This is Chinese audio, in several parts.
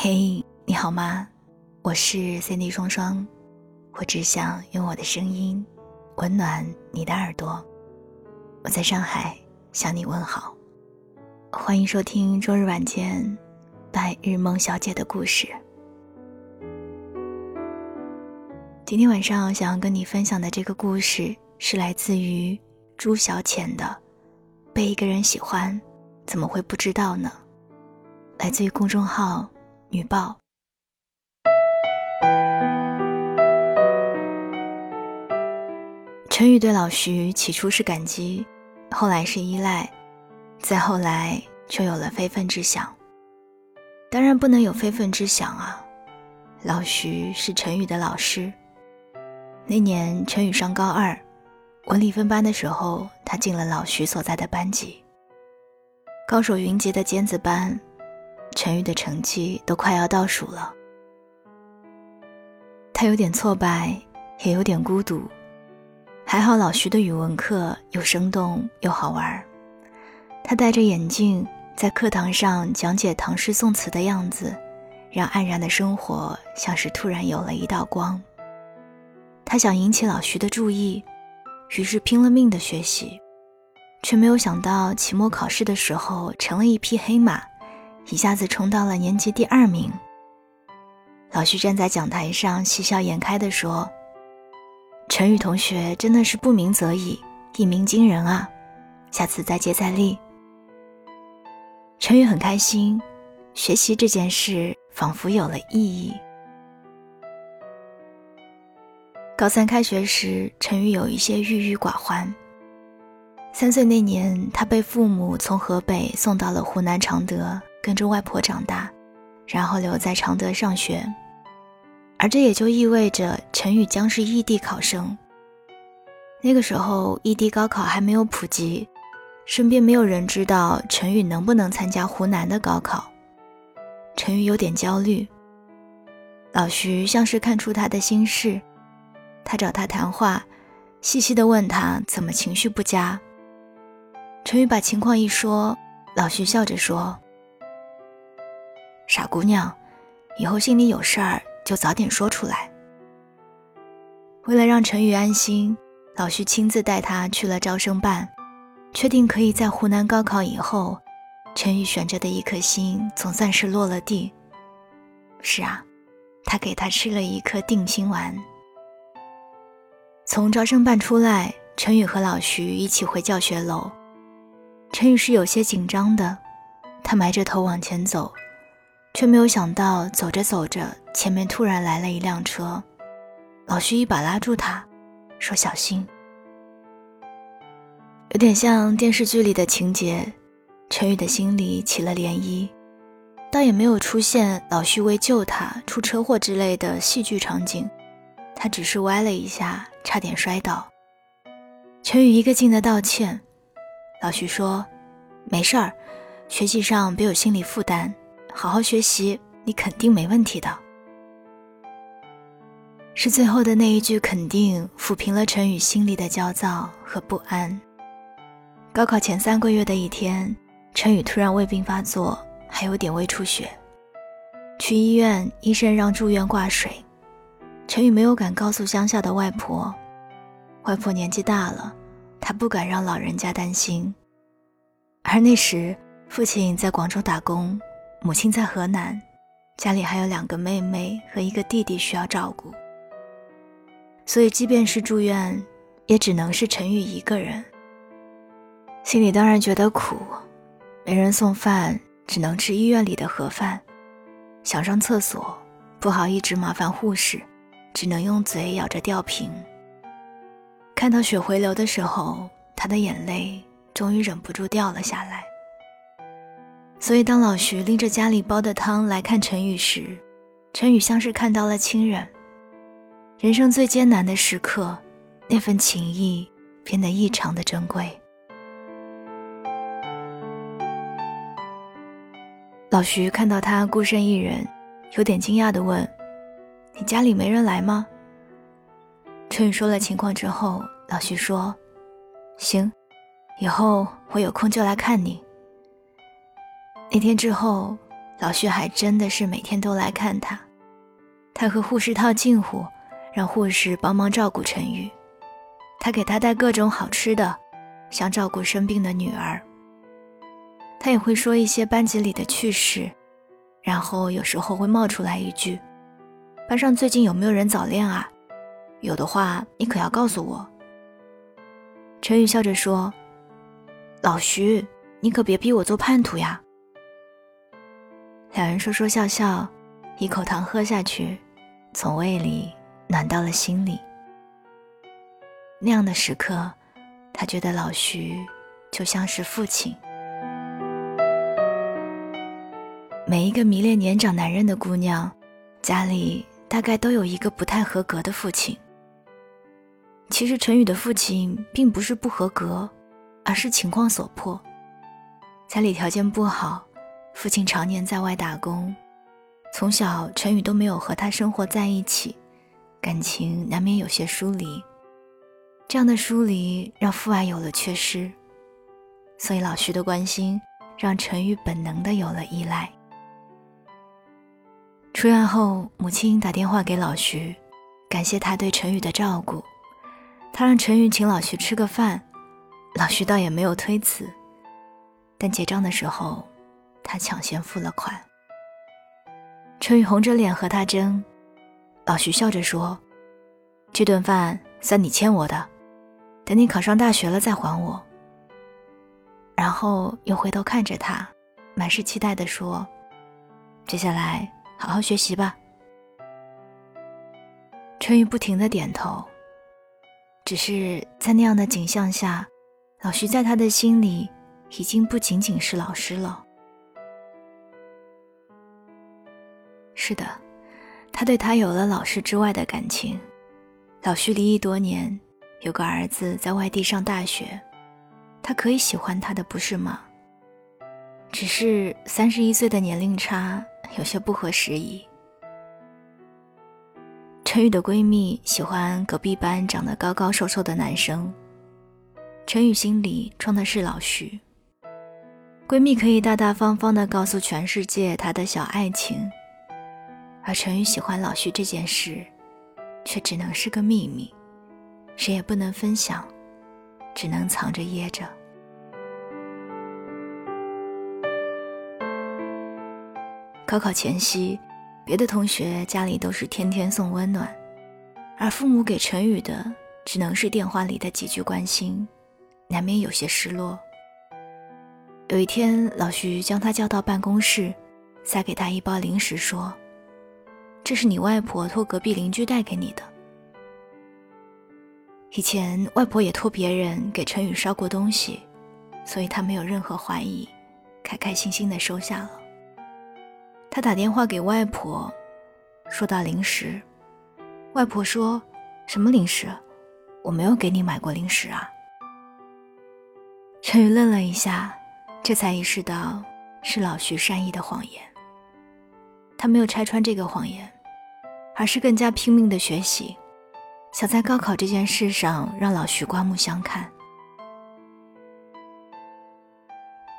嘿，你好吗？我是 Cindy 双双，我只想用我的声音温暖你的耳朵。我在上海向你问好，欢迎收听周日晚间白日梦小姐的故事。今天晚上想要跟你分享的这个故事是来自于朱小浅的《被一个人喜欢，怎么会不知道呢》。来自于公众号“女报”。陈宇对老徐起初是感激，后来是依赖，再后来就有了非分之想。当然不能有非分之想啊！老徐是陈宇的老师。那年陈宇上高二，文理分班的时候，他进了老徐所在的班级。高手云集的尖子班，陈宇的成绩都快要倒数了。他有点挫败，也有点孤独。还好老徐的语文课又生动又好玩他戴着眼镜在课堂上讲解唐诗宋词的样子，让黯然的生活像是突然有了一道光。他想引起老徐的注意，于是拼了命的学习，却没有想到期末考试的时候成了一匹黑马，一下子冲到了年级第二名。老徐站在讲台上喜笑颜开地说。陈宇同学真的是不鸣则已，一鸣惊人啊！下次再接再厉。陈宇很开心，学习这件事仿佛有了意义。高三开学时，陈宇有一些郁郁寡欢。三岁那年，他被父母从河北送到了湖南常德，跟着外婆长大，然后留在常德上学。而这也就意味着陈宇将是异地考生。那个时候，异地高考还没有普及，身边没有人知道陈宇能不能参加湖南的高考。陈宇有点焦虑。老徐像是看出他的心事，他找他谈话，细细的问他怎么情绪不佳。陈宇把情况一说，老徐笑着说：“傻姑娘，以后心里有事儿。”就早点说出来。为了让陈宇安心，老徐亲自带他去了招生办，确定可以在湖南高考以后，陈宇悬着的一颗心总算是落了地。是啊，他给他吃了一颗定心丸。从招生办出来，陈宇和老徐一起回教学楼。陈宇是有些紧张的，他埋着头往前走。却没有想到，走着走着，前面突然来了一辆车，老徐一把拉住他，说：“小心。”有点像电视剧里的情节，陈宇的心里起了涟漪，倒也没有出现老徐为救他出车祸之类的戏剧场景，他只是歪了一下，差点摔倒。陈宇一个劲的道歉，老徐说：“没事儿，学习上别有心理负担。”好好学习，你肯定没问题的。是最后的那一句肯定抚平了陈宇心里的焦躁和不安。高考前三个月的一天，陈宇突然胃病发作，还有点胃出血。去医院，医生让住院挂水。陈宇没有敢告诉乡下的外婆，外婆年纪大了，她不敢让老人家担心。而那时，父亲在广州打工。母亲在河南，家里还有两个妹妹和一个弟弟需要照顾，所以即便是住院，也只能是陈宇一个人。心里当然觉得苦，没人送饭，只能吃医院里的盒饭。想上厕所，不好一直麻烦护士，只能用嘴咬着吊瓶。看到血回流的时候，他的眼泪终于忍不住掉了下来。所以，当老徐拎着家里煲的汤来看陈宇时，陈宇像是看到了亲人。人生最艰难的时刻，那份情谊变得异常的珍贵。老徐看到他孤身一人，有点惊讶的问：“你家里没人来吗？”陈宇说了情况之后，老徐说：“行，以后我有空就来看你。”那天之后，老徐还真的是每天都来看他。他和护士套近乎，让护士帮忙照顾陈宇。他给他带各种好吃的，像照顾生病的女儿。他也会说一些班级里的趣事，然后有时候会冒出来一句：“班上最近有没有人早恋啊？有的话，你可要告诉我。”陈宇笑着说：“老徐，你可别逼我做叛徒呀。”两人说说笑笑，一口糖喝下去，从胃里暖到了心里。那样的时刻，他觉得老徐就像是父亲。每一个迷恋年长男人的姑娘，家里大概都有一个不太合格的父亲。其实陈宇的父亲并不是不合格，而是情况所迫。家里条件不好，父亲常年在外打工，从小陈宇都没有和他生活在一起，感情难免有些疏离。这样的疏离让父爱有了缺失，所以老徐的关心让陈宇本能的有了依赖。出院后，母亲打电话给老徐，感谢他对陈宇的照顾。他让陈宇请老徐吃个饭，老徐倒也没有推辞。但结账的时候，他抢先付了款。陈宇红着脸和他争，老徐笑着说：“这顿饭算你欠我的，等你考上大学了再还我。”然后又回头看着他，满是期待地说：“接下来好好学习吧。”陈宇不停地点头。只是在那样的景象下，老徐在他的心里已经不仅仅是老师了。是的，他对他有了老师之外的感情。老徐离异多年，有个儿子在外地上大学，他可以喜欢他的，不是吗？只是三十一岁的年龄差有些不合时宜。陈宇的闺蜜喜欢隔壁班长得高高瘦瘦的男生。陈宇心里装的是老徐。闺蜜可以大大方方的告诉全世界她的小爱情，而陈宇喜欢老徐这件事，却只能是个秘密，谁也不能分享，只能藏着掖着。高考前夕。别的同学家里都是天天送温暖，而父母给陈宇的只能是电话里的几句关心，难免有些失落。有一天，老徐将他叫到办公室，塞给他一包零食，说：“这是你外婆托隔壁邻居带给你的。以前外婆也托别人给陈宇捎过东西，所以他没有任何怀疑，开开心心的收下了。”他打电话给外婆，说到零食，外婆说：“什么零食？我没有给你买过零食啊。”陈宇愣了一下，这才意识到是老徐善意的谎言。他没有拆穿这个谎言，而是更加拼命的学习，想在高考这件事上让老徐刮目相看。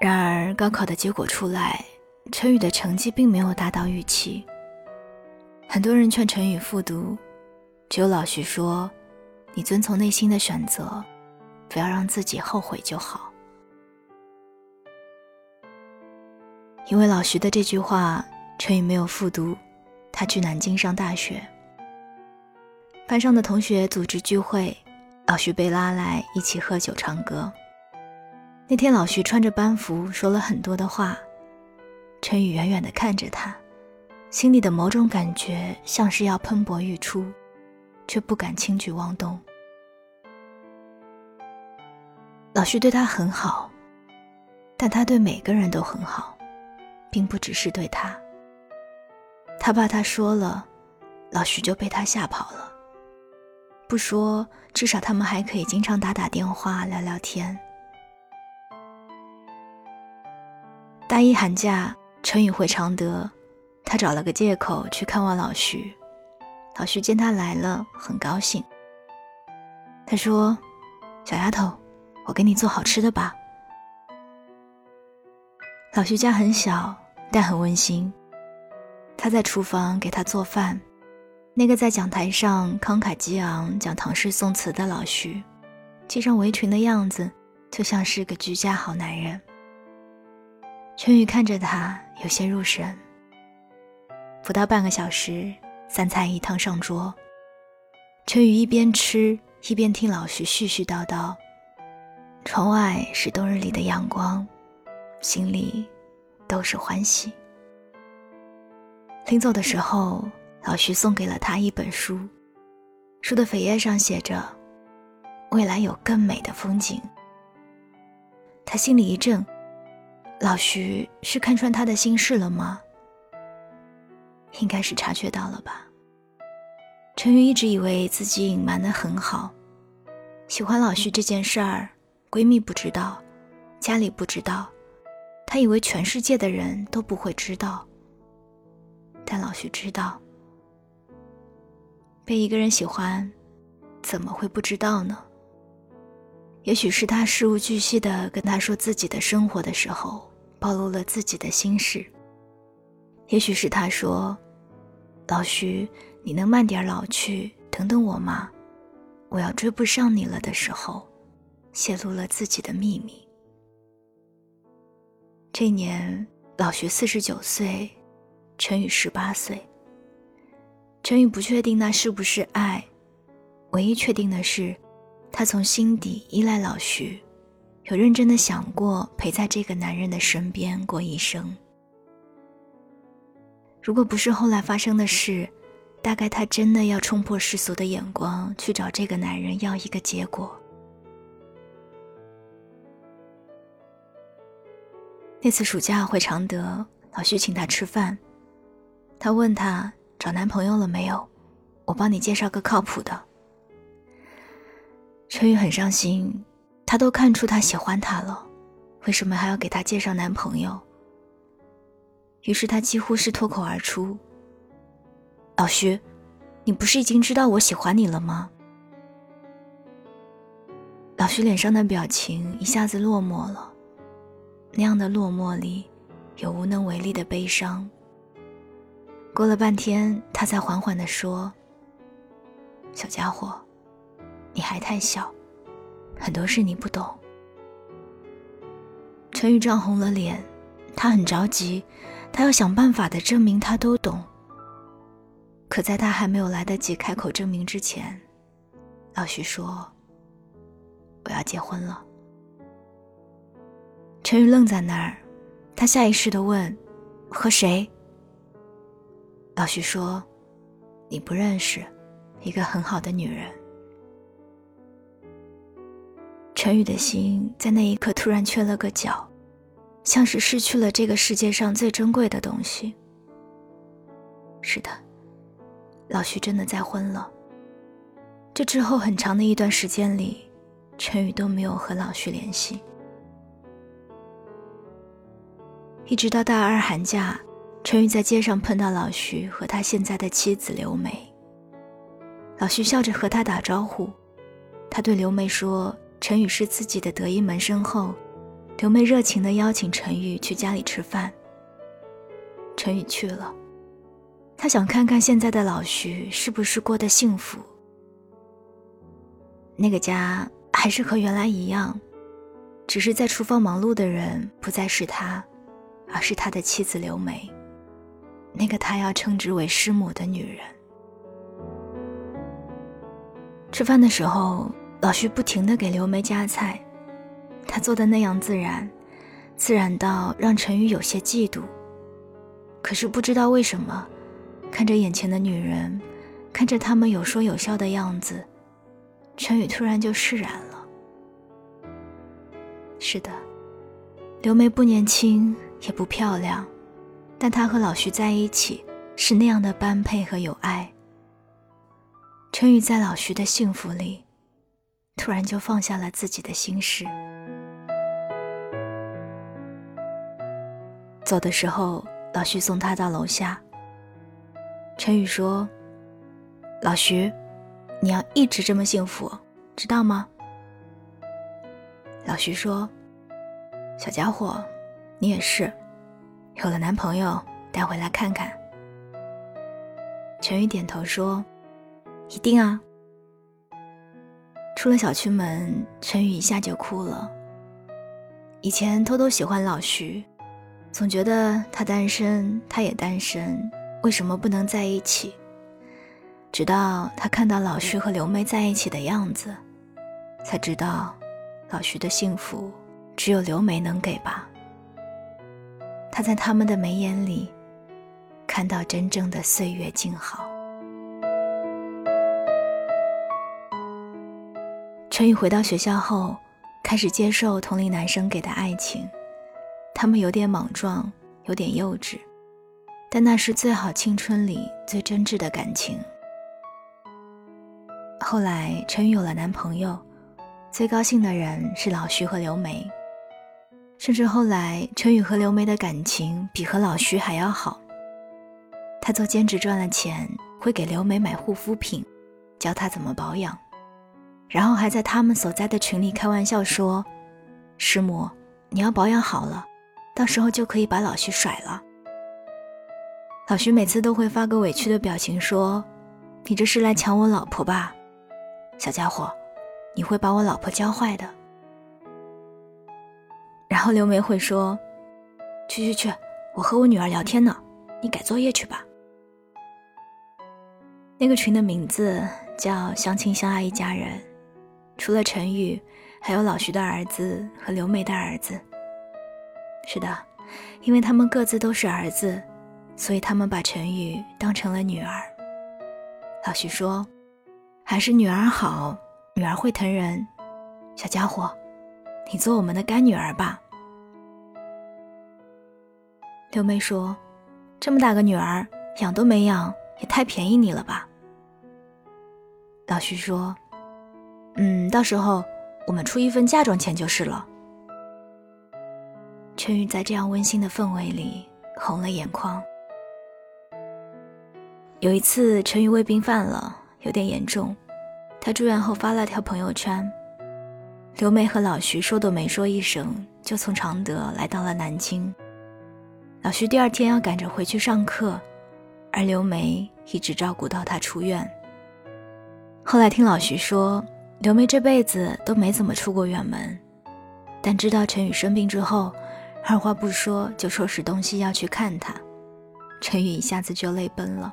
然而，高考的结果出来。陈宇的成绩并没有达到预期。很多人劝陈宇复读，只有老徐说：“你遵从内心的选择，不要让自己后悔就好。”因为老徐的这句话，陈宇没有复读，他去南京上大学。班上的同学组织聚会，老徐被拉来一起喝酒唱歌。那天，老徐穿着班服，说了很多的话。陈宇远远地看着他，心里的某种感觉像是要喷薄欲出，却不敢轻举妄动。老徐对他很好，但他对每个人都很好，并不只是对他。他怕他说了，老徐就被他吓跑了。不说，至少他们还可以经常打打电话聊聊天。大一寒假。陈宇回常德，他找了个借口去看望老徐。老徐见他来了，很高兴。他说：“小丫头，我给你做好吃的吧。”老徐家很小，但很温馨。他在厨房给他做饭，那个在讲台上慷慨激昂讲唐诗宋词的老徐，系上围裙的样子就像是个居家好男人。春雨看着他，有些入神。不到半个小时，三菜一汤上桌。春雨一边吃一边听老徐絮絮叨叨。窗外是冬日里的阳光，心里都是欢喜。临走的时候，老徐送给了他一本书，书的扉页上写着：“未来有更美的风景。”他心里一怔，老徐是看穿他的心事了吗？应该是察觉到了吧。陈宇一直以为自己隐瞒的很好，喜欢老徐这件事儿，闺蜜不知道，家里不知道，他以为全世界的人都不会知道。但老徐知道，被一个人喜欢，怎么会不知道呢？也许是他事无巨细的跟他说自己的生活的时候，暴露了自己的心事。也许是他说。老徐，你能慢点老去，等等我吗？我要追不上你了的时候，泄露了自己的秘密。这年，老徐四十九岁，陈宇十八岁。陈宇不确定那是不是爱，唯一确定的是，他从心底依赖老徐，有认真的想过陪在这个男人的身边过一生。如果不是后来发生的事，大概他真的要冲破世俗的眼光去找这个男人要一个结果。那次暑假回常德，老徐请他吃饭，他问他找男朋友了没有，我帮你介绍个靠谱的。陈宇很伤心，他都看出他喜欢他了，为什么还要给他介绍男朋友？于是他几乎是脱口而出：“老徐，你不是已经知道我喜欢你了吗？”老徐脸上的表情一下子落寞了，那样的落寞里有无能为力的悲伤。过了半天，他才缓缓地说：“小家伙，你还太小，很多事你不懂。”陈宇涨红了脸，他很着急。他要想办法的证明他都懂。可在他还没有来得及开口证明之前，老徐说：“我要结婚了。”陈宇愣在那儿，他下意识的问：“和谁？”老徐说：“你不认识，一个很好的女人。”陈宇的心在那一刻突然缺了个角。像是失去了这个世界上最珍贵的东西。是的，老徐真的再婚了。这之后很长的一段时间里，陈宇都没有和老徐联系。一直到大二寒假，陈宇在街上碰到老徐和他现在的妻子刘梅。老徐笑着和他打招呼，他对刘梅说：“陈宇是自己的得意门生后。”刘梅热情地邀请陈宇去家里吃饭。陈宇去了，他想看看现在的老徐是不是过得幸福。那个家还是和原来一样，只是在厨房忙碌的人不再是他，而是他的妻子刘梅，那个他要称之为师母的女人。吃饭的时候，老徐不停地给刘梅夹菜。他做的那样自然，自然到让陈宇有些嫉妒。可是不知道为什么，看着眼前的女人，看着他们有说有笑的样子，陈宇突然就释然了。是的，刘梅不年轻也不漂亮，但他和老徐在一起是那样的般配和有爱。陈宇在老徐的幸福里，突然就放下了自己的心事。走的时候，老徐送他到楼下。陈宇说：“老徐，你要一直这么幸福，知道吗？”老徐说：“小家伙，你也是，有了男朋友带回来看看。陈宇点头说：“一定啊。”出了小区门，陈宇一下就哭了。以前偷偷喜欢老徐，总觉得他单身，他也单身，为什么不能在一起？直到他看到老徐和刘梅在一起的样子，才知道，老徐的幸福只有刘梅能给吧。他在他们的眉眼里，看到真正的岁月静好。陈宇回到学校后，开始接受同龄男生给的爱情，他们有点莽撞，有点幼稚，但那是最好青春里最真挚的感情。后来，陈宇有了男朋友，最高兴的人是老徐和刘梅。甚至后来，陈宇和刘梅的感情比和老徐还要好。他做兼职赚了钱，会给刘梅买护肤品，教她怎么保养，然后还在他们所在的群里开玩笑说：“师母，你要保养好了，到时候就可以把老徐甩了。”老徐每次都会发个委屈的表情说：“你这是来抢我老婆吧？”小家伙，你会把我老婆教坏的。然后刘梅会说：“去去去，我和我女儿聊天呢，你改作业去吧。”那个群的名字叫“相亲相爱一家人”，除了陈宇，还有老徐的儿子和刘梅的儿子。是的，因为他们各自都是儿子，所以他们把陈宇当成了女儿。老徐说。还是女儿好，女儿会疼人。小家伙，你做我们的干女儿吧。刘梅说：“这么大个女儿，养都没养，也太便宜你了吧。”老徐说：“嗯，到时候我们出一份嫁妆钱就是了。”陈宇在这样温馨的氛围里红了眼眶。有一次，陈宇胃病犯了。有点严重，他住院后发了条朋友圈。刘梅和老徐说都没说一声，就从常德来到了南京。老徐第二天要赶着回去上课，而刘梅一直照顾到他出院。后来听老徐说，刘梅这辈子都没怎么出过远门，但知道陈宇生病之后，二话不说就收拾东西要去看他。陈宇一下子就泪奔了。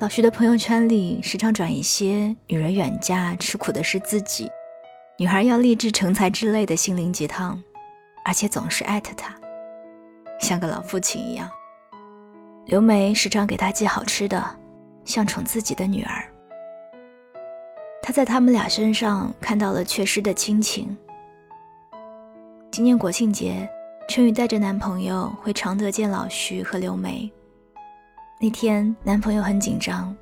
老徐的朋友圈里时常转一些“女人远嫁，吃苦的是自己”，“女孩要立志成才”之类的心灵鸡汤，而且总是艾特他，像个老父亲一样。刘梅时常给他寄好吃的，像宠自己的女儿。他在他们俩身上看到了缺失的亲情。今年国庆节，春雨带着男朋友回常德见老徐和刘梅。那天，男朋友很紧张，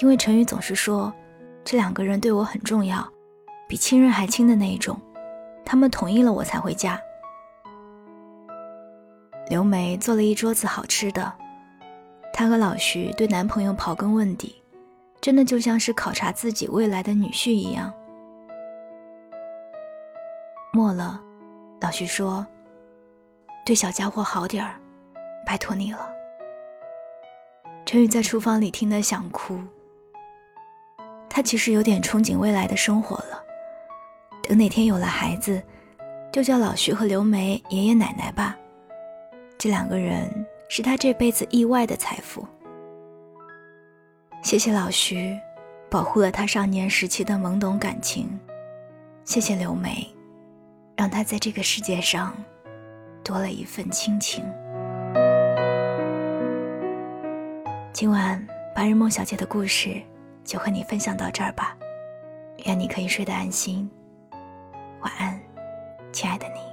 因为陈宇总是说，这两个人对我很重要，比亲人还亲的那一种。他们同意了，我才回家。刘梅做了一桌子好吃的，她和老徐对男朋友刨根问底，真的就像是考察自己未来的女婿一样。末了，老徐说：“对小家伙好点儿，拜托你了。”陈宇在厨房里听得想哭。他其实有点憧憬未来的生活了。等哪天有了孩子，就叫老徐和刘梅爷爷奶奶吧。这两个人是他这辈子意外的财富。谢谢老徐，保护了他少年时期的懵懂感情。谢谢刘梅，让他在这个世界上多了一份亲情。今晚白日梦小姐的故事就和你分享到这儿吧，愿你可以睡得安心，晚安，亲爱的你。